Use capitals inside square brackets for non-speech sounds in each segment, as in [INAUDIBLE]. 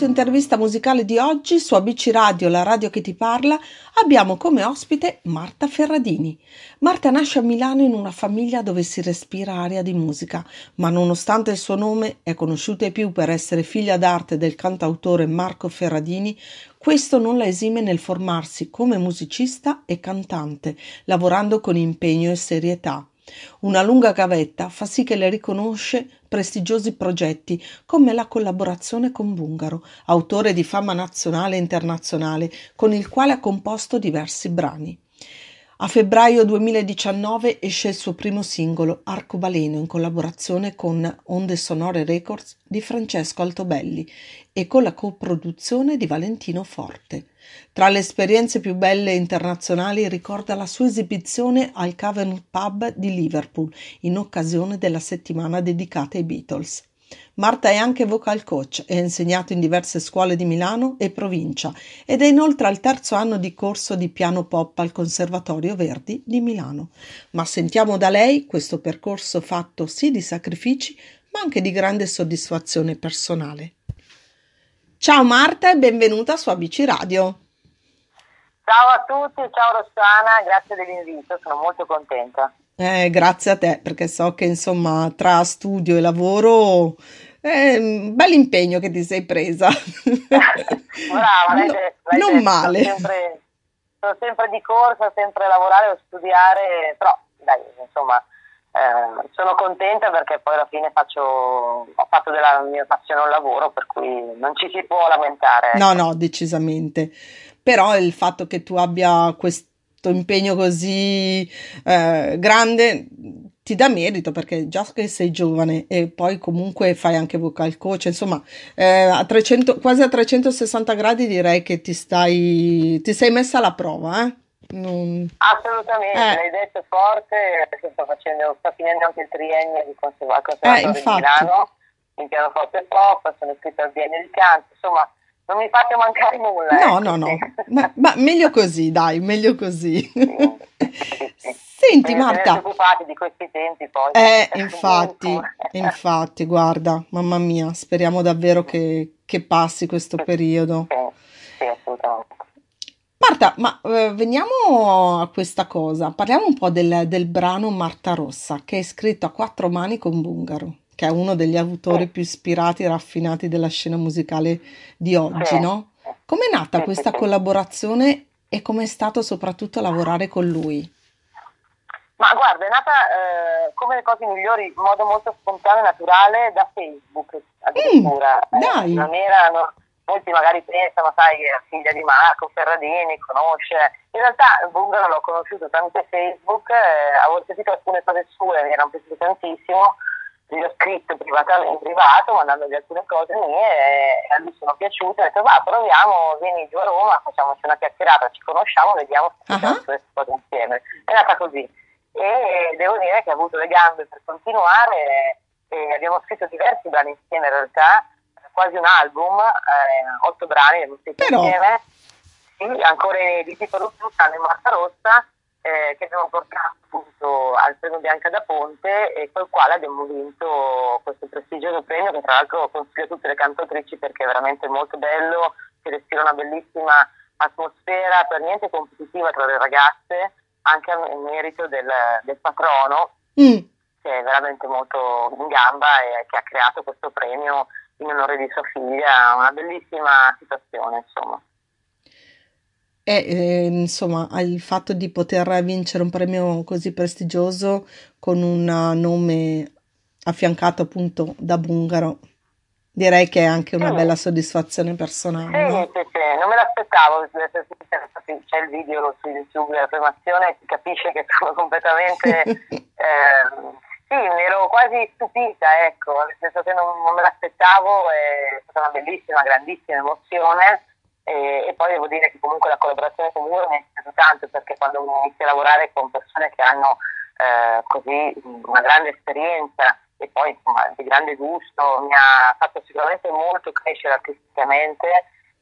spazio intervista musicale di oggi su ABC Radio, la radio che ti parla, abbiamo come ospite Marta Ferradini. Marta nasce a Milano in una famiglia dove si respira aria di musica, ma nonostante il suo nome è conosciuta più per essere figlia d'arte del cantautore Marco Ferradini, questo non la esime nel formarsi come musicista e cantante, lavorando con impegno e serietà. Una lunga gavetta fa sì che le riconosce prestigiosi progetti come la collaborazione con Bungaro, autore di fama nazionale e internazionale, con il quale ha composto diversi brani. A febbraio 2019 esce il suo primo singolo, Arcobaleno, in collaborazione con Onde Sonore Records di Francesco Altobelli e con la coproduzione di Valentino Forte. Tra le esperienze più belle internazionali ricorda la sua esibizione al Cavern Pub di Liverpool in occasione della settimana dedicata ai Beatles. Marta è anche vocal coach e ha insegnato in diverse scuole di Milano e provincia ed è inoltre al terzo anno di corso di piano pop al Conservatorio Verdi di Milano. Ma sentiamo da lei questo percorso fatto sì di sacrifici ma anche di grande soddisfazione personale. Ciao Marta e benvenuta su ABC Radio. Ciao a tutti, ciao Rossana, grazie dell'invito, sono molto contenta. Eh, grazie a te perché so che insomma tra studio e lavoro è un bel impegno che ti sei presa. [LAUGHS] Brava, no, l'hai non detto, male. Sono sempre, sono sempre di corsa, sempre a lavorare o studiare, però dai, insomma, eh, sono contenta perché poi alla fine faccio, ho fatto della mia passione un lavoro, per cui non ci si può lamentare. No, ecco. no, decisamente. Però il fatto che tu abbia questo impegno così eh, grande ti dà merito perché già che sei giovane e poi comunque fai anche vocal coach, insomma, eh, a 300, quasi a 360 gradi direi che ti stai, ti sei messa alla prova, eh? Non... Assolutamente, eh. l'hai detto forte, perché sto, facendo, sto finendo anche il triennio di conservatorio eh, di Milano, in pianoforte pop, sono iscritto al biennio di canto, insomma non mi fate mancare nulla. No, eh, no, no, ma, ma, meglio così, dai, meglio così. Senti Marta. Non preoccupati di questi tempi poi. Eh, [LAUGHS] infatti, infatti, guarda, mamma mia, speriamo davvero che, che passi questo periodo. Sì, sì assolutamente. Marta, ma eh, veniamo a questa cosa. Parliamo un po' del, del, brano Marta Rossa, che è scritto a quattro mani con Bungaro, che è uno degli autori più ispirati e raffinati della scena musicale di oggi, no? Com'è nata questa collaborazione e com'è stato soprattutto lavorare con lui? Ma guarda, è nata eh, come le cose migliori in modo molto spontaneo e naturale da Facebook addirittura. Mm, dai. Eh, non erano molti magari pensano, sai, è figlia di Marco Ferradini, conosce. In realtà Bungaro l'ho conosciuto tramite Facebook, eh, avevo sentito alcune cose sue, mi erano piaciute tantissimo, gli ho scritto privatamente, in privato, mandandogli alcune cose mie e a lui sono piaciute, ho detto va proviamo, vieni giù a Roma, facciamoci una chiacchierata, ci conosciamo, vediamo se facciamo uh-huh. queste cose insieme. È nata così e devo dire che ha avuto le gambe per continuare e abbiamo scritto diversi brani insieme in realtà quasi un album, eh, otto brani Però... insieme, sì, ancora inediti per un tranne Marta Rossa, eh, che abbiamo portato appunto al premio Bianca da Ponte e col quale abbiamo vinto questo prestigioso premio che tra l'altro consiglio a tutte le cantatrici perché è veramente molto bello, si respira una bellissima atmosfera per niente competitiva tra le ragazze, anche a merito del, del patrono. Mm. che è veramente molto in gamba e che ha creato questo premio in onore di sua figlia, una bellissima situazione, insomma. E eh, insomma, il fatto di poter vincere un premio così prestigioso con un nome affiancato appunto da Bungaro, direi che è anche una sì. bella soddisfazione personale. Sì, no? sì, sì, non me l'aspettavo, c'è il video su YouTube della premazione, si capisce che sono completamente... [LAUGHS] eh, sì, mi ero quasi stupita, ecco, nel senso che non, non me l'aspettavo, è stata una bellissima, grandissima emozione e, e, poi devo dire che comunque la collaborazione con lui mi è piaciuta tanto perché quando inizi a lavorare con persone che hanno eh, così una grande esperienza e poi insomma, di grande gusto mi ha fatto sicuramente molto crescere artisticamente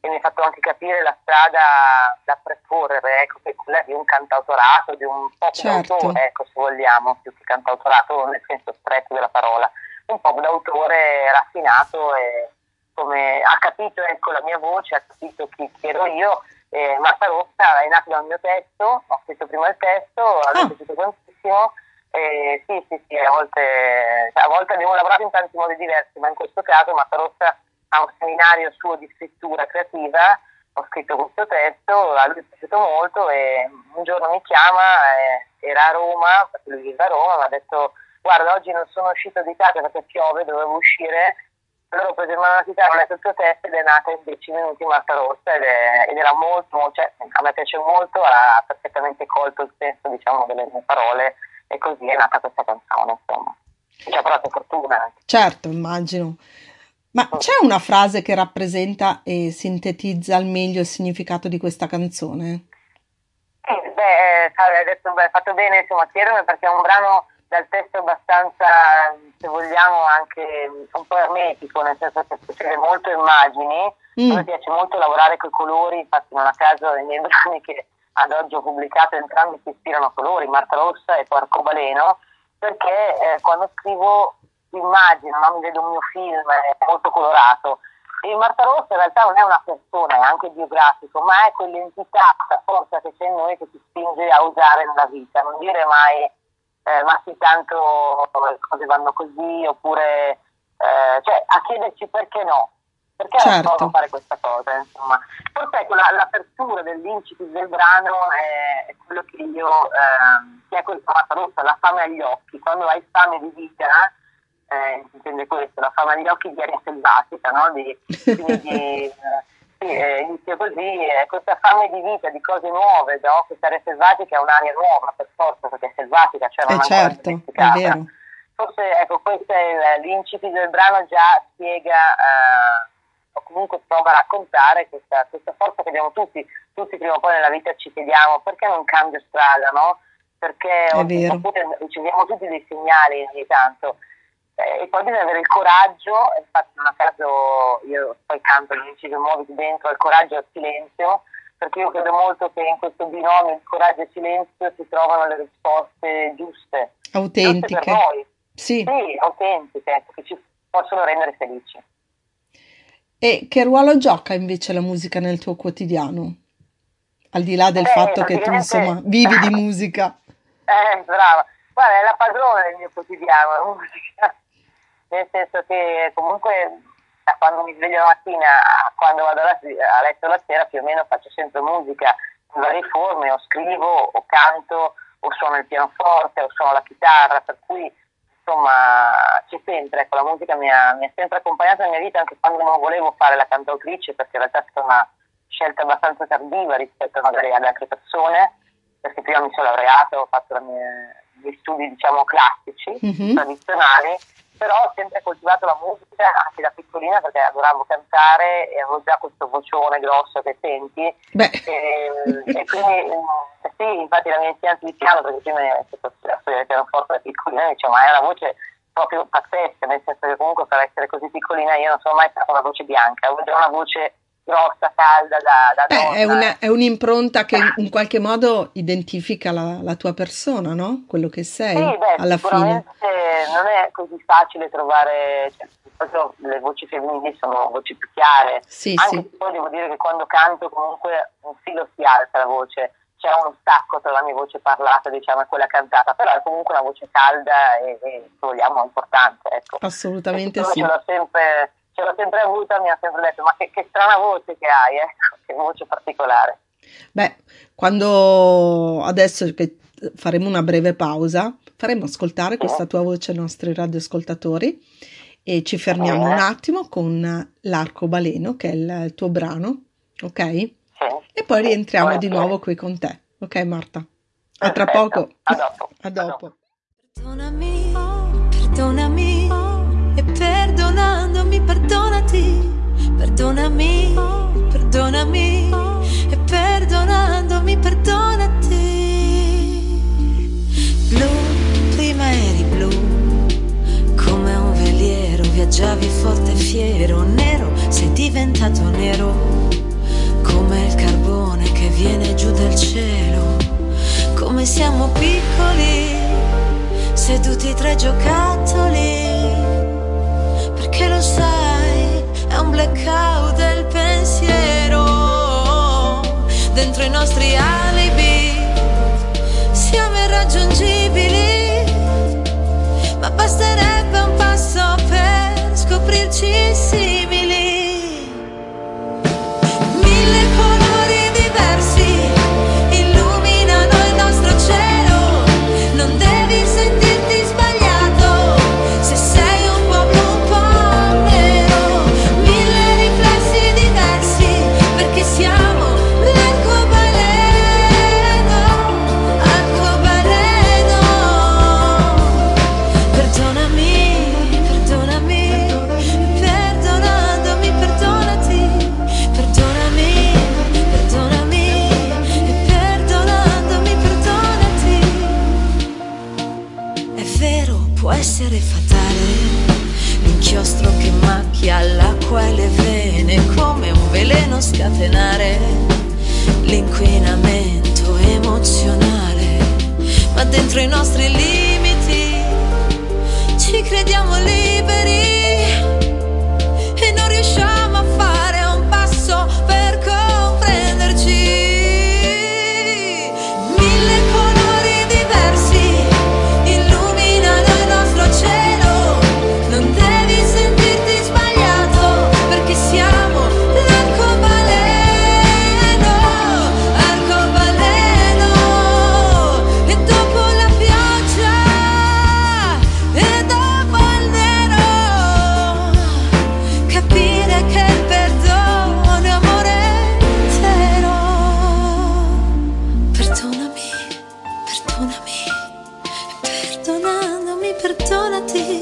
e mi ha fatto anche capire la strada da percorrere, ecco, che è quella di un cantautorato, di un pop certo. d'autore, ecco, se vogliamo, più che cantautorato nel senso stretto della parola, un pop d'autore raffinato e come ha capito ecco, la mia voce, ha capito chi, chi ero io. Eh, Marta Rossa è nato dal mio testo, ho scritto prima il testo, ha ah. piaciuto tantissimo. Eh, sì, sì, sì, a volte, a volte abbiamo lavorato in tanti modi diversi, ma in questo caso Marta Rossa ha un seminario suo di scrittura creativa, ho scritto questo testo, a lui è piaciuto molto e un giorno mi chiama, eh, era a Roma, perché lui vive a Roma, mi ha detto guarda oggi non sono uscito di casa perché piove, dovevo uscire, ho letto il tuo testo ed è nata in 10 minuti Marta Rossa ed, è, ed era molto, cioè, a me piace molto, ha perfettamente colto il senso diciamo, delle mie parole e così è nata questa canzone insomma. Ci ha portato fortuna. Certo, immagino. Ma c'è una frase che rappresenta e sintetizza al meglio il significato di questa canzone? Sì, beh, hai detto, beh, fatto bene insomma, chiedermi perché è un brano dal testo abbastanza, se vogliamo, anche un po' ermetico, nel senso che possiede molto immagini. Mm. A me piace molto lavorare con i colori, infatti non a caso i miei [LAUGHS] brani che ad oggi ho pubblicato entrambi si ispirano a colori, Marta Rossa e poi Baleno, perché eh, quando scrivo immagino, no? mi vedo un mio film, è molto colorato. E Marta Rossa in realtà non è una persona, è anche biografico, ma è quell'entità, la forza che c'è in noi che ti spinge a usare nella vita, non dire mai eh, ma sì tanto le cose vanno così, oppure eh, cioè, a chiederci perché no, perché certo. non posso fare questa cosa, insomma. Forse ecco, la, l'apertura dell'incipit del brano è, è quello che io, eh, che è quel rossa, la fame agli occhi, quando hai fame di vita, eh, si intende questo, la fame agli occhi di aria selvatica, no? di, quindi di, [LAUGHS] eh, inizio così, eh, questa fame di vita, di cose nuove, no? questa area selvatica è un'area nuova per forza, perché è selvatica, cioè non eh certo, è vero. Forse ecco, questo è l'incipit del brano già spiega eh, o comunque prova a raccontare questa, questa, forza che abbiamo tutti, tutti prima o poi nella vita ci chiediamo perché non cambio strada, no? Perché oppure riceviamo tutti dei segnali ogni tanto eh, e poi bisogna avere il coraggio, infatti non a caso io poi canto l'inciso muoviti dentro, il coraggio e il silenzio, perché io credo molto che in questo binomio il coraggio e il silenzio si trovano le risposte giuste. Autentiche. Giuste per noi. Sì. sì, autentiche, che ci possono rendere felici. E che ruolo gioca invece la musica nel tuo quotidiano? Al di là del Beh, fatto che tu insomma vivi di [LAUGHS] musica. Eh, brava. Guarda, è la padrona del mio quotidiano, la musica nel senso che comunque da quando mi sveglio la mattina a quando vado a letto la sera più o meno faccio sempre musica in varie forme, o scrivo, o canto, o suono il pianoforte, o suono la chitarra, per cui insomma c'è sempre, ecco, la musica mi ha, mi ha sempre accompagnata nella mia vita anche quando non volevo fare la cantautrice perché in realtà è stata una scelta abbastanza tardiva rispetto magari ad altre persone, perché prima mi sono laureata, ho fatto mia, i miei studi diciamo classici, mm-hmm. tradizionali però ho sempre coltivato la musica anche da piccolina perché adoravo cantare e avevo già questo vocione grosso che senti. E, e, quindi mm, sì, infatti la mia insegnante di piano perché prima mi ha detto studiare pianoforte da piccolina mi diceva ma è una voce proprio pazzesca nel senso che comunque per essere così piccolina io non sono mai stata una voce bianca avevo già una voce grossa, calda da, da Beh, è, una, è, un'impronta che in qualche modo identifica la, la, tua persona, no? Quello che sei sì, beh, alla fine. non è così facile trovare, cioè, proprio le voci femminili sono voci più chiare, sì, anche sì. poi devo dire che quando canto comunque un filo si alza la voce, c'è uno stacco tra la mia voce parlata diciamo, e quella cantata, però è comunque una voce calda e, e se vogliamo importante. Ecco. Assolutamente sì. Ce l'ho sempre ce l'ho sempre avuta, mi ha sempre detto ma che, che strana voce che hai, eh? [LAUGHS] che voce particolare. Beh, quando adesso che faremo una breve pausa, faremo ascoltare sì. questa tua voce ai nostri radioascoltatori e ci fermiamo un attimo con L'arcobaleno, che è il, il tuo brano, ok? Sì. E poi rientriamo sì. di nuovo qui con te, ok Marta? A tra poco. A dopo. [LAUGHS] A dopo. Perdonami, perdonami, e perdonandomi, perdonati, perdonami, perdonami, e perdonandomi, perdonati. Blu, prima eri blu, come un veliero, viaggiavi forte e fiero, nero, sei diventato nero, come il carbone che viene giù dal cielo, come siamo piccoli, seduti tra i giocattoli perché lo sai, è un blackout del pensiero dentro i nostri alibi. Siamo irraggiungibili, ma basterebbe un passo per scoprirci simili. Perdonati.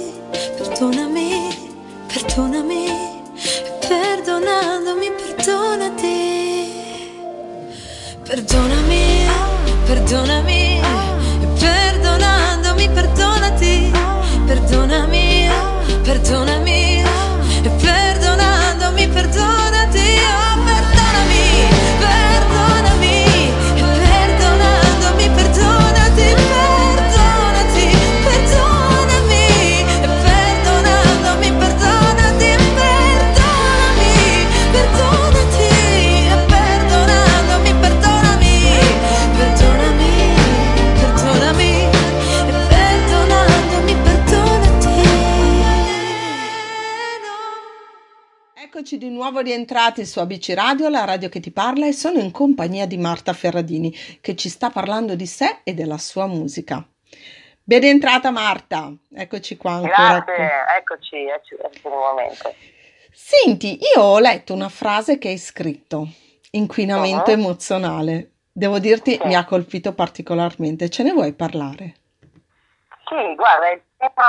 Nuovo rientrati su ABC Radio, la radio che ti parla e sono in compagnia di Marta Ferradini che ci sta parlando di sé e della sua musica. Ben rientrata Marta, eccoci qua ancora. Grazie, eccoci, eccoci, eccoci nuovamente. Senti, io ho letto una frase che hai scritto, inquinamento Ah. emozionale. Devo dirti, Sì. mi ha colpito particolarmente. Ce ne vuoi parlare? Sì, guarda, il tema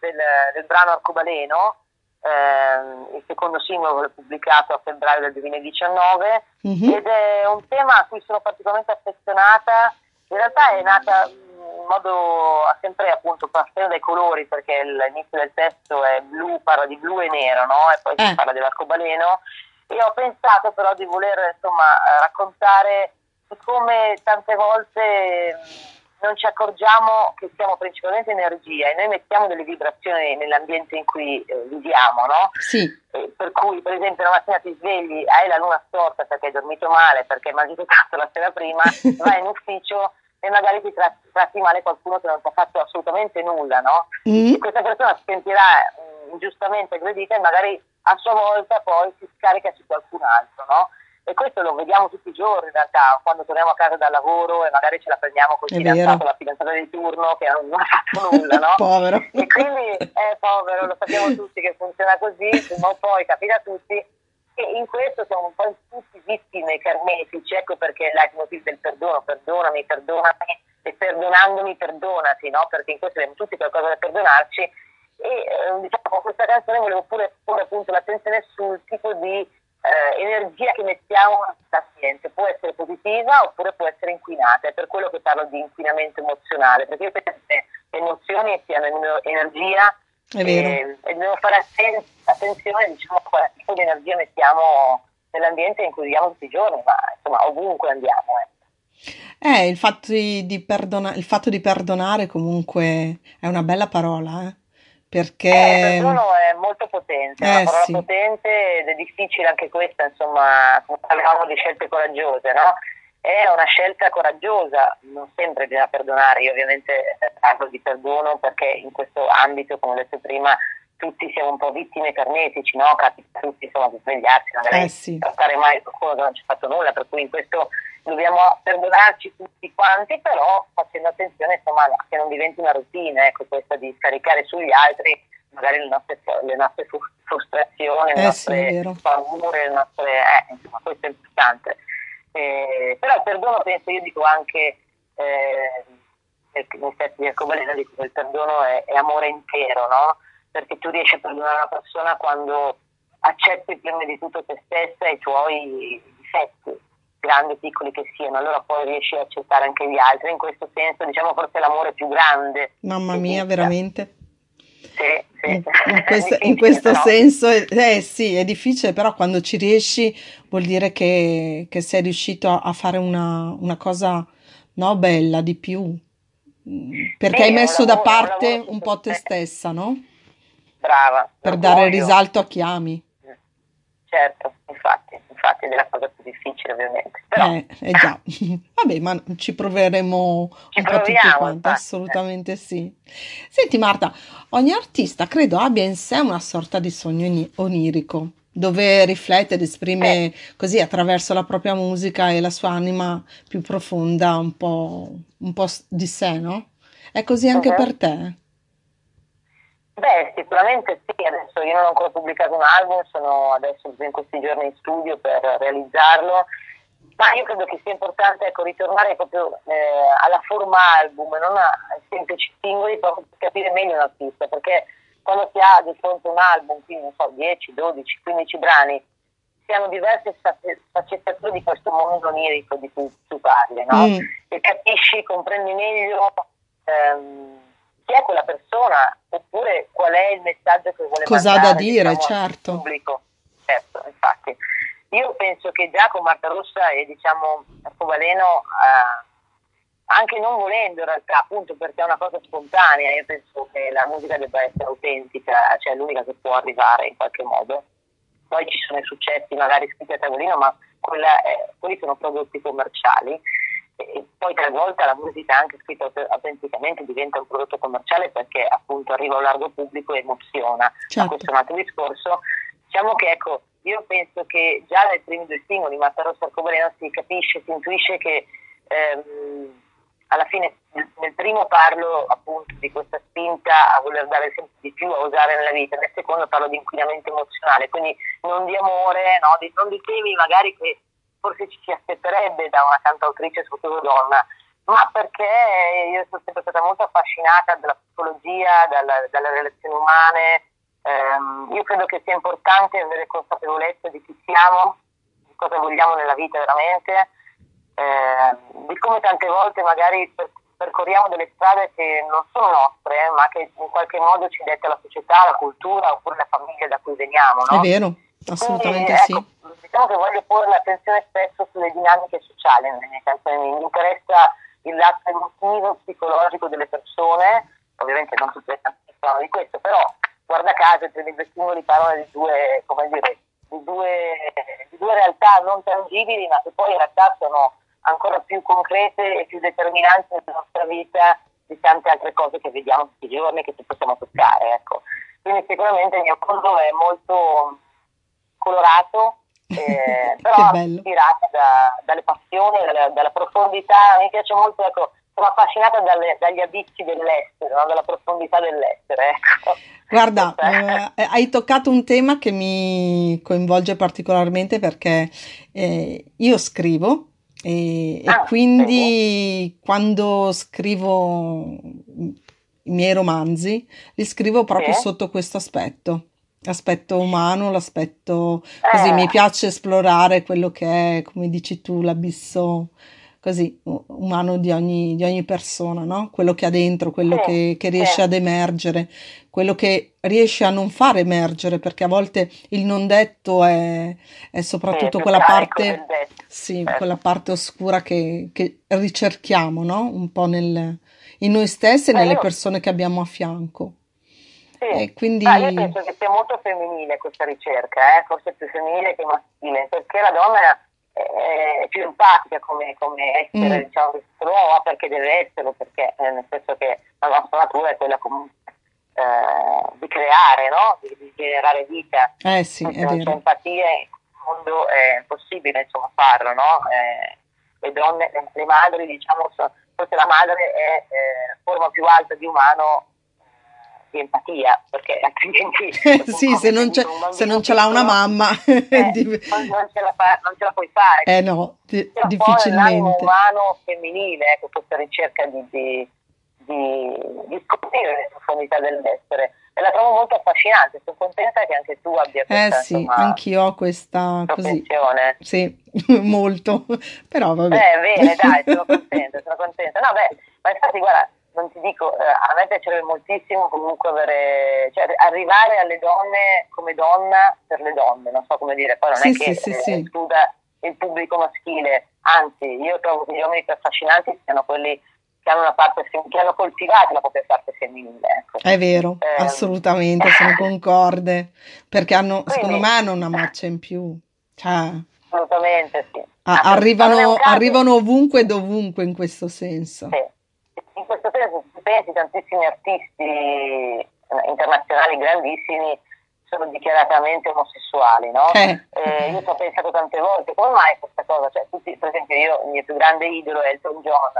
del, del brano Arcobaleno, ehm, il secondo singolo pubblicato a febbraio del 2019, Mhm. ed è un tema a cui sono particolarmente affezionata. In realtà è nata in modo sempre appunto partendo dai colori, perché l'inizio del testo è blu, parla di blu e nero, no? E poi Eh. si parla dell'arcobaleno. E ho pensato però di voler insomma eh, raccontare come tante volte non ci accorgiamo che siamo principalmente energia e noi mettiamo delle vibrazioni nell'ambiente in cui eh, viviamo, no? Sì, Eh, per cui per esempio una mattina ti svegli, hai la luna storta perché hai dormito male, perché hai mangiato tanto la sera prima, [LAUGHS] vai in ufficio e magari ti tratti, tratti male qualcuno che non ti ha fatto assolutamente nulla, no? Mm. E questa persona si sentirà mm, ingiustamente aggredita e magari a sua volta poi si scarica su qualcun altro, no? E questo lo vediamo tutti i giorni in realtà, quando torniamo a casa dal lavoro e magari ce la prendiamo col È fidanzato, la fidanzata di turno che non, non ha fatto nulla, [LAUGHS] no? Povero. E quindi è povero, lo sappiamo tutti che funziona così, o poi capita a tutti. E in questo siamo un po' tutti vittime carnefici, ecco perché il leitmotiv del perdono, perdonami, perdonami, e perdonandomi perdonati, no? Perché in questo abbiamo tutti qualcosa da perdonarci. E eh, diciamo con questa canzone volevo pure porre appunto l'attenzione sul tipo di eh, energia che mettiamo all'ambiente, può essere positiva oppure può essere inquinata, è per quello che parlo di inquinamento emozionale, perché io penso che le emozioni siano ener- energia È vero. e, e dobbiamo fare atten- attenzione diciamo, a quale tipo di energia mettiamo nell'ambiente in cui viviamo tutti i giorni, ma insomma ovunque andiamo. eh. Eh, il fatto di, di perdona- il fatto di perdonare comunque è una bella parola, eh? Perché... Eh, il perdono è molto potente, è Eh, una parola sì. potente ed è difficile anche questa, insomma, parlavamo di scelte coraggiose, no? È una scelta coraggiosa, non sempre bisogna perdonare, io ovviamente eh, parlo di perdono perché in questo ambito, come ho detto prima, tutti siamo un po' vittime carnetici, no? Capita a tutti insomma di svegliarsi, magari Eh sì. trattare mai qualcuno che non ci ha fatto nulla, per cui in questo dobbiamo perdonarci tutti quanti, però facendo attenzione insomma che non diventi una routine, ecco, questa di scaricare sugli altri magari le nostre, le nostre frus- frustrazioni, le Eh sì, nostre vero. paure, le nostre, eh, insomma questo è importante. Eh, però il perdono penso, io dico anche, eh, perché in effetti Jacopo Balena dico che il perdono è, è amore intero, no? Perché tu riesci a perdonare una persona quando accetti prima di tutto te stessa e i tuoi difetti, grandi o piccoli che siano, allora poi riesci a accettare anche gli altri. In questo senso, diciamo, forse l'amore più grande. Mamma mia, veramente. Sì, sì. In, [LAUGHS] in questo, in questo senso, è- eh sì, è difficile, però quando ci riesci vuol dire che, che sei riuscito a, a fare una, una cosa, no, bella di più. Mm, Perché Sì, hai un messo da lavoro- un parte su un po' te te. stessa, no? Brava. Per dare l'orgoglio. risalto a chi ami. Certo, infatti, infatti è la cosa più difficile ovviamente. Però Eh, eh già. [LAUGHS] Vabbè, ma ci proveremo Ci un po' tutti quanti, infatti. assolutamente sì. Senti Marta, ogni artista credo abbia in sé una sorta di sogno oni- onirico, dove riflette ed esprime così attraverso la propria musica e la sua anima più profonda un po', un po' di sé, no? È così anche Mhm. per te? Beh, sicuramente sì, adesso io non ho ancora pubblicato un album, sono adesso in questi giorni in studio per realizzarlo, ma io credo che sia importante ecco, ritornare proprio eh, alla forma album non a ai semplici singoli proprio per capire meglio un artista, perché quando si ha di fronte un album, quindi non so, 10, 12, 15 brani, si hanno diverse sfac- sfaccettature di questo mondo onirico di cui tu parli, no? Mm, e capisci, comprendi meglio ehm, chi è quella persona oppure qual è il messaggio che vuole Cosa ha mandare, da dire, diciamo, al certo. pubblico. Certo, infatti. Io penso che già con Marta Rossa e diciamo Covaleno, eh, anche non volendo in realtà, appunto perché è una cosa spontanea, io penso che la musica debba essere autentica, cioè l'unica che può arrivare in qualche modo. Poi ci sono i successi magari scritti a tavolino, ma quella è- quelli sono prodotti commerciali. E poi talvolta la musica anche scritta aut- autenticamente diventa un prodotto commerciale perché appunto arriva a un largo pubblico e emoziona. Ma certo. questo è un altro discorso. Diciamo che ecco, io penso che già dai primi due singoli, Matta Rossa e Arcobaleno, si capisce, si intuisce che ehm, alla fine nel, nel primo parlo appunto di questa spinta a voler dare sempre di più, a usare nella vita, nel secondo parlo di inquinamento emozionale, quindi non di amore, no, di, non di temi magari che forse ci si aspetterebbe da una cantautrice, soprattutto donna, ma perché io sono sempre stata molto affascinata dalla psicologia, dalla- dalle relazioni umane. Ehm, io credo che sia importante avere consapevolezza di chi siamo, di cosa vogliamo nella vita veramente, ehm, di come tante volte magari per- percorriamo delle strade che non sono nostre, ma che in qualche modo ci detta la società, la cultura oppure la famiglia da cui veniamo. È No? vero, assolutamente Quindi, sì. ecco, diciamo che voglio porre l'attenzione spesso sulle dinamiche sociali nelle mie canzoni, mi interessa il lato emotivo, psicologico delle persone, ovviamente non tutte le canzoni parlano di questo, però guarda caso i primi due singoli parlano di due, come dire, di due, di due realtà non tangibili, ma che poi in realtà sono ancora più concrete e più determinanti nella nostra vita di tante altre cose che vediamo tutti i giorni che ci possiamo toccare. Ecco. Quindi sicuramente il mio mondo è molto colorato, eh, [LAUGHS] però bello. ispirato da- dalle passioni, dalla, dalla profondità. Mi piace molto, ecco, sono appassionata dalle- dagli abissi dell'essere, no? dalla profondità dell'essere. Ecco. Guarda, [LAUGHS] eh, hai toccato un tema che mi coinvolge particolarmente perché eh, io scrivo e, e Ah, quindi quando scrivo i miei romanzi li scrivo proprio Sì. sotto questo aspetto, l'aspetto umano, l'aspetto così Eh. mi piace esplorare quello che è, come dici tu, l'abisso così umano di ogni, di ogni persona, no? Quello che ha dentro, quello Sì, che, che riesce sì. ad emergere, quello che riesce a non far emergere, perché a volte il non detto è, è soprattutto Sì, quella parte, Certo. quella parte oscura che, che ricerchiamo, no? Un po' nel- in noi stessi e Eh, nelle persone che abbiamo a fianco. Sì. E quindi... Ah, io penso che sia molto femminile questa ricerca, eh? forse più femminile che maschile, perché la donna è più empatica come, come essere, mm. diciamo, l'uomo, perché deve esserlo, perché eh, nel senso che la nostra natura è quella comunque eh, di creare, no? di, di, generare vita. Eh sì, Se non c'è empatia, il mondo è impossibile insomma, farlo, no? Eh, le donne, le madri, diciamo, forse la madre è eh, forma più alta di umano di empatia, perché altrimenti... [LAUGHS] sì, se non, se non, ce l'ha una mamma... Eh, [LAUGHS] non, ce fa, non, ce la puoi fare. Eh no, di, difficilmente. l'animo umano femminile, ecco, questa ricerca di, di, di, di scoprire le profondità dell'essere. E la trovo molto affascinante, sono contenta che anche tu abbia questa Eh sì, insomma, anch'io ho questa così. Sì, [LAUGHS] molto, però vabbè. Eh, bene, dai, sono contenta, sono contenta. No, beh, ma infatti guarda, non ti dico, eh, a me piacerebbe moltissimo comunque avere, cioè arrivare alle donne come donna per le donne, non so come dire, poi non sì, è che sì, eh, escluda il pubblico maschile, anzi io trovo che gli uomini più affascinanti siano quelli che hanno, una parte, che hanno coltivato la propria parte femminile. Ecco. È vero, eh, assolutamente, sono concorde, perché hanno, quindi, secondo me hanno una marcia in più. Cioè, assolutamente sì. A, arrivano, arrivano ovunque e dovunque in questo senso. Sì in questo senso, se pensi, tantissimi artisti eh, internazionali grandissimi sono dichiaratamente omosessuali, no? Eh. Eh, io ci ho pensato tante volte, come mai questa cosa? Cioè, tutti, per esempio, io, il mio più grande idolo è Elton John,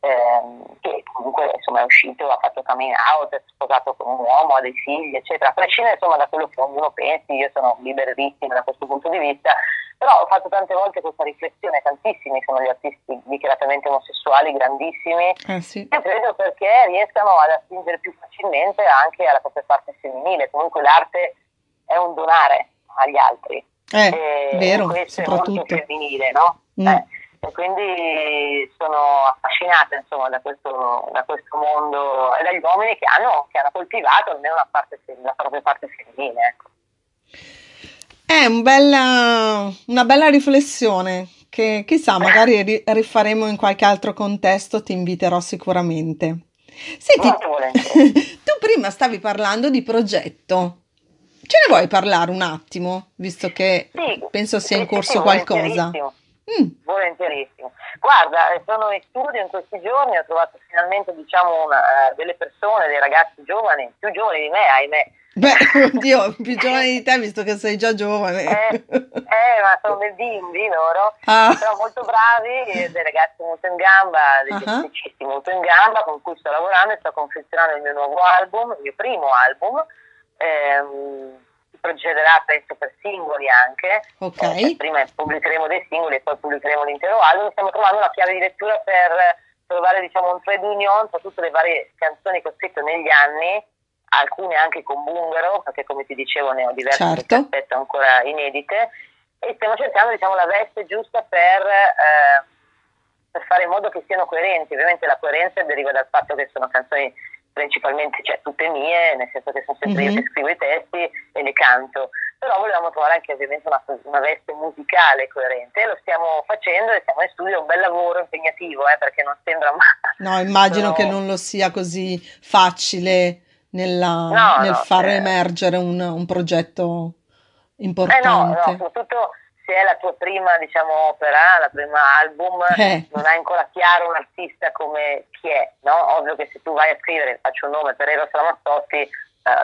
ehm, che comunque insomma, è uscito, ha fatto coming out, è sposato con un uomo, ha dei figli, eccetera. A prescindere insomma, da quello che ognuno pensi, io sono liberissima da questo punto di vista, però ho fatto tante volte questa riflessione, tantissimi sono gli artisti dichiaratamente omosessuali, grandissimi, eh sì. io credo perché riescano ad attingere più facilmente anche alla propria parte femminile, comunque l'arte è un donare agli altri. Eh, e vero, questo soprattutto. è molto femminile, no? Mm. Eh, e quindi sono affascinata insomma da questo, da questo mondo e dagli uomini che hanno, che hanno coltivato almeno una parte, la propria parte femminile. Ecco. È un bella, una bella riflessione che chissà, magari ri- rifaremo in qualche altro contesto, ti inviterò sicuramente. Senti, [LAUGHS] tu prima stavi parlando di progetto. Ce ne vuoi parlare un attimo, visto che sì, penso sia in corso qualcosa? Mm. Volentierissimo. Guarda, eh, sono in studio in questi giorni, ho trovato finalmente diciamo, una, delle persone, dei ragazzi giovani, più giovani di me, ahimè, Beh, [LAUGHS] oddio, più giovane di te, visto che sei già giovane. Eh, eh ma sono dei bimbi loro, ah. però molto bravi, dei ragazzi molto in gamba, dei uh-huh. musicisti molto in gamba, con cui sto lavorando e sto confezionando il mio nuovo album, il mio primo album. Ehm, procederà penso per singoli anche. Ok. Eh, prima pubblicheremo dei singoli e poi pubblicheremo l'intero album. Stiamo trovando una chiave di lettura per trovare diciamo, un trade union tra tutte le varie canzoni che ho scritto negli anni alcune anche con Bungaro, perché come ti dicevo ne ho diverse certo. che ancora inedite, e stiamo cercando diciamo, la veste giusta per, eh, per, fare in modo che siano coerenti. Ovviamente la coerenza deriva dal fatto che sono canzoni principalmente, cioè tutte mie, nel senso che sono sempre mm-hmm. io che scrivo i testi e le canto, però volevamo trovare anche ovviamente una, una veste musicale coerente e lo stiamo facendo e siamo in studio, un bel lavoro impegnativo, eh, perché non sembra [LAUGHS] mai... No, immagino sono... che non lo sia così facile nella, no, nel no, far eh. emergere un, un progetto importante. Eh no, no, soprattutto se è la tua prima diciamo, opera, la prima album, eh. non hai ancora chiaro un artista come chi è, no? Ovvio che se tu vai a scrivere, faccio un nome per Eros Ramazzotti, eh,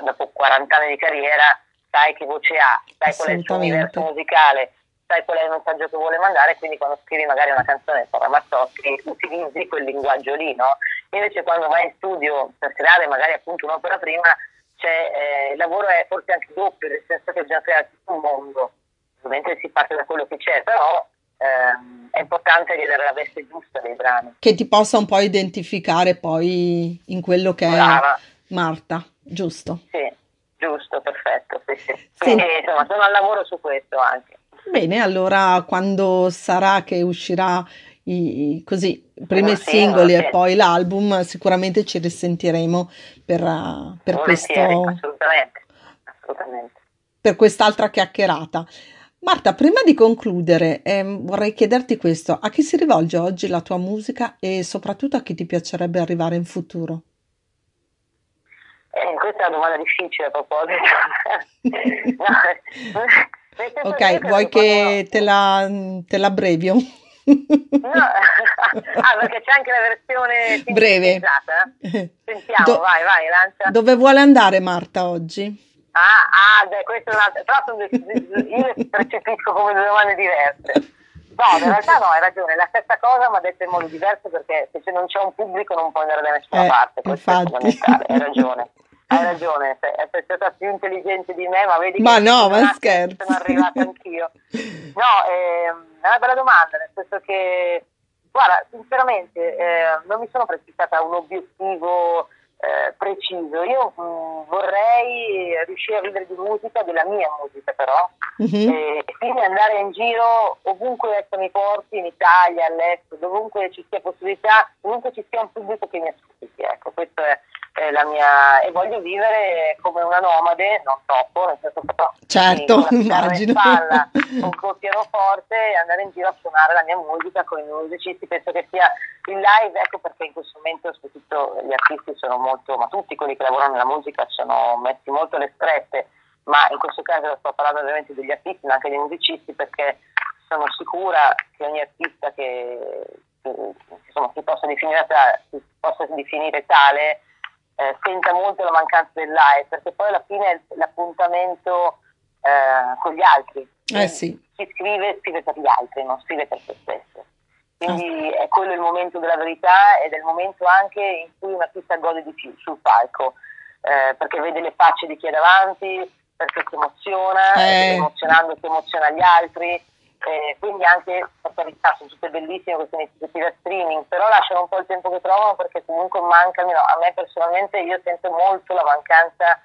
dopo 40 anni di carriera, sai che voce ha, sai qual è il suo universo musicale, sai qual è il messaggio che vuole mandare, quindi quando scrivi magari una canzone per Ramazzotti utilizzi quel linguaggio lì, no? Invece quando vai in studio per creare magari appunto un'opera prima, cioè, eh, il lavoro è forse anche doppio, nel senso che bisogna creare tutto un mondo, ovviamente si parte da quello che c'è, però ehm, è importante avere la veste giusta dei brani. Che ti possa un po' identificare poi in quello che Brava. è Marta, giusto? Sì, giusto, perfetto, sì, sì. Quindi insomma sono al lavoro su questo anche. Bene, allora quando sarà che uscirà i, così, primi No, sì, singoli no, e sì. poi l'album, sicuramente ci risentiremo per, per, questo, assolutamente, assolutamente. per quest'altra chiacchierata. Marta, prima di concludere, ehm, vorrei chiederti questo: a chi si rivolge oggi la tua musica e soprattutto a chi ti piacerebbe arrivare in futuro? Eh, questa è una domanda difficile a proposito. [LAUGHS] no, ok, vuoi che te la, te la brevio? no. [LAUGHS] ah, perché c'è anche la versione breve. [LAUGHS] Sentiamo, Do- vai, vai, lancia. Dove vuole andare Marta oggi? Ah, ah beh, questo è un altro. Tra l'altro io percepisco come due domande diverse. No, in realtà no, hai ragione, è la stessa cosa ma detta in modo diverso perché se non c'è un pubblico non puoi andare da nessuna eh, parte, questo infatti. è fondamentale, hai ragione. Hai [LAUGHS] ragione, sei, sei stata più intelligente di me, ma vedi ma che no, ma scherzo. sono arrivata anch'io. [LAUGHS] No, eh, è una bella domanda, nel senso che, guarda, sinceramente eh, non mi sono prefissata un obiettivo eh, preciso. Io mh, mm, vorrei riuscire a vivere di musica, della mia musica però, uh-huh. e quindi andare in giro ovunque essa mi porti, in Italia, all'estero, dovunque ci sia possibilità, dovunque ci sia un pubblico che mi ascolti. Ecco, questo è eh, la mia e voglio vivere come una nomade, non troppo, nel senso però certo, immagino. in spalla, [LAUGHS] con il pianoforte e andare in giro a suonare la mia musica con i musicisti, penso che sia il live, ecco perché in questo momento soprattutto gli artisti sono molto, ma tutti quelli che lavorano nella musica sono messi molto alle strette, ma in questo caso sto parlando ovviamente degli artisti, ma anche dei musicisti perché sono sicura che ogni artista che, che insomma, si possa definire, si possa definire tale eh, senta molto la mancanza del live, perché poi alla fine è l'appuntamento eh, con gli altri. Eh sì. Chi scrive, scrive per gli altri, non scrive per se stesso. Quindi ah. è quello il momento della verità ed è il momento anche in cui un artista gode di più sul palco, eh, perché vede le facce di chi è davanti, perché si emoziona, eh. emozionando si emoziona gli altri eh, quindi anche sono tutte bellissime queste iniziative streaming, però lasciano un po' il tempo che trovano perché comunque mancano, no, a me personalmente io sento molto la mancanza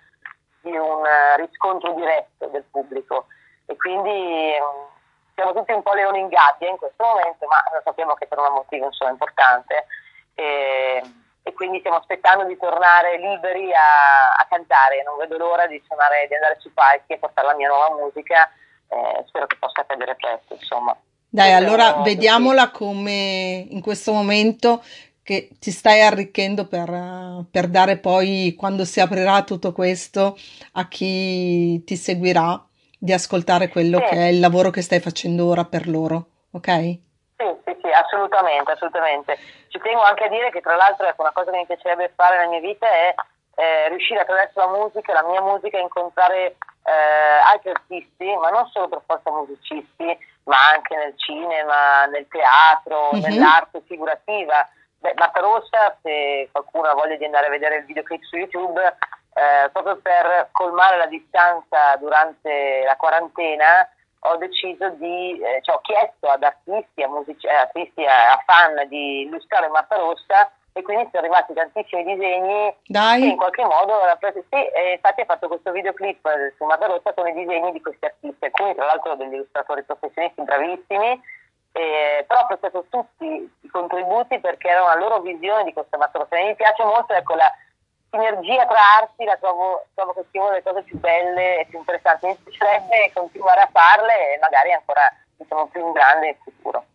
di un uh, riscontro diretto del pubblico. E quindi um, siamo tutti un po' leoni in gabbia in questo momento, ma lo sappiamo che per un motivo insomma, importante. E, e, quindi stiamo aspettando di tornare liberi a, a cantare, non vedo l'ora di, suonare, di andare sui palchi e portare la mia nuova musica eh, spero che possa accadere presto, insomma. Dai, allora vediamola come in questo momento che ti stai arricchendo per, per, dare poi, quando si aprirà tutto questo, a chi ti seguirà, di ascoltare quello sì. che è il lavoro che stai facendo ora per loro, ok? Sì, sì, sì, assolutamente, assolutamente. Ci tengo anche a dire che tra l'altro ecco, una cosa che mi piacerebbe fare nella mia vita è eh, riuscire attraverso la musica, la mia musica, a incontrare eh, altri artisti, ma non solo per forza musicisti, ma anche nel cinema, nel teatro, mm-hmm. nell'arte figurativa. Beh, Rossa, se qualcuno ha voglia di andare a vedere il videoclip su YouTube, eh, proprio per colmare la distanza durante la quarantena, ho deciso di, eh, cioè ho chiesto ad artisti, a, musici- eh, artisti, a, a fan di illustrare Marta Rossa e quindi sono arrivati tantissimi disegni Dai. che in qualche modo sì, e infatti ha fatto questo videoclip su Madarossa con i disegni di questi artisti alcuni tra l'altro degli illustratori professionisti bravissimi eh, però ho apprezzato tutti i contributi perché erano la loro visione di questa Madarossa e mi piace molto ecco, la sinergia tra arti la trovo, trovo che sia una delle cose più belle e più interessanti. Mi piacerebbe continuare a farle e magari ancora diciamo, più in grande in futuro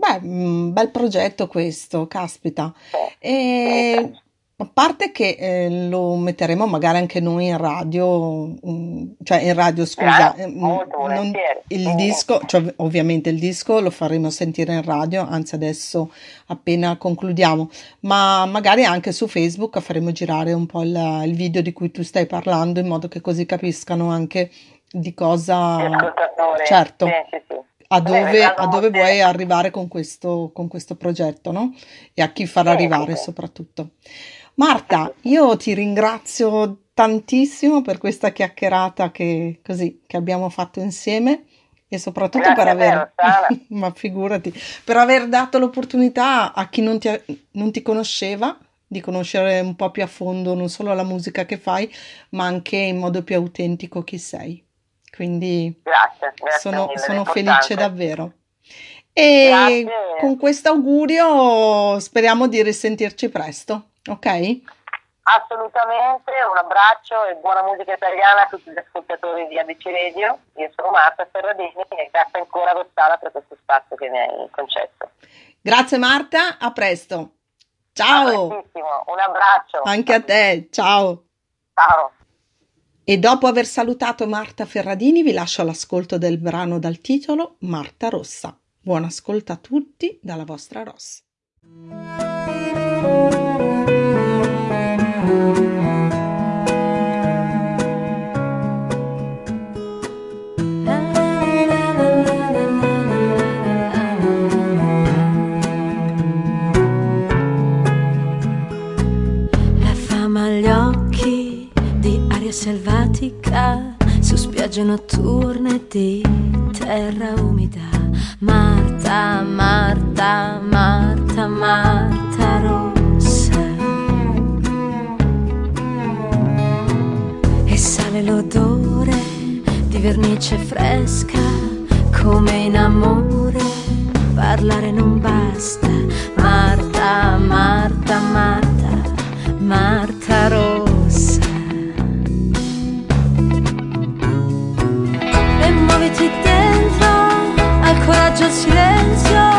Beh, un mm, bel progetto questo, caspita. E a parte che eh, lo metteremo magari anche noi in radio, um, cioè in radio, scusa, eh, non, il disco, cioè ovviamente il disco lo faremo sentire in radio, anzi adesso appena concludiamo, ma magari anche su Facebook faremo girare un po' il, il video di cui tu stai parlando in modo che così capiscano anche di cosa... Certo. Sì, sì, sì a dove, a dove vuoi arrivare con questo, con questo progetto, no? E a chi far arrivare soprattutto. Marta, io ti ringrazio tantissimo per questa chiacchierata che, così, che abbiamo fatto insieme e soprattutto Grazie per aver, [LAUGHS] ma figurati, per aver dato l'opportunità a chi non ti, non ti conosceva di conoscere un po' più a fondo non solo la musica che fai, ma anche in modo più autentico chi sei. Quindi grazie, grazie sono, mille, sono felice davvero. E grazie. con questo augurio speriamo di risentirci presto, ok? Assolutamente, un abbraccio e buona musica italiana a tutti gli ascoltatori di ABC Radio. Io sono Marta Ferradini e grazie ancora Rossana per questo spazio che mi hai concesso. Grazie Marta, a presto. Ciao. un abbraccio. Anche a te, ciao. Ciao. E dopo aver salutato Marta Ferradini vi lascio all'ascolto del brano dal titolo Marta Rossa. Buon ascolto a tutti dalla vostra Ross. Selvatica su spiagge notturne di terra umida. Marta, Marta, Marta, Marta rossa. E sale l'odore di vernice fresca, come in amore parlare non basta. Marta, Marta, Marta, al coraggio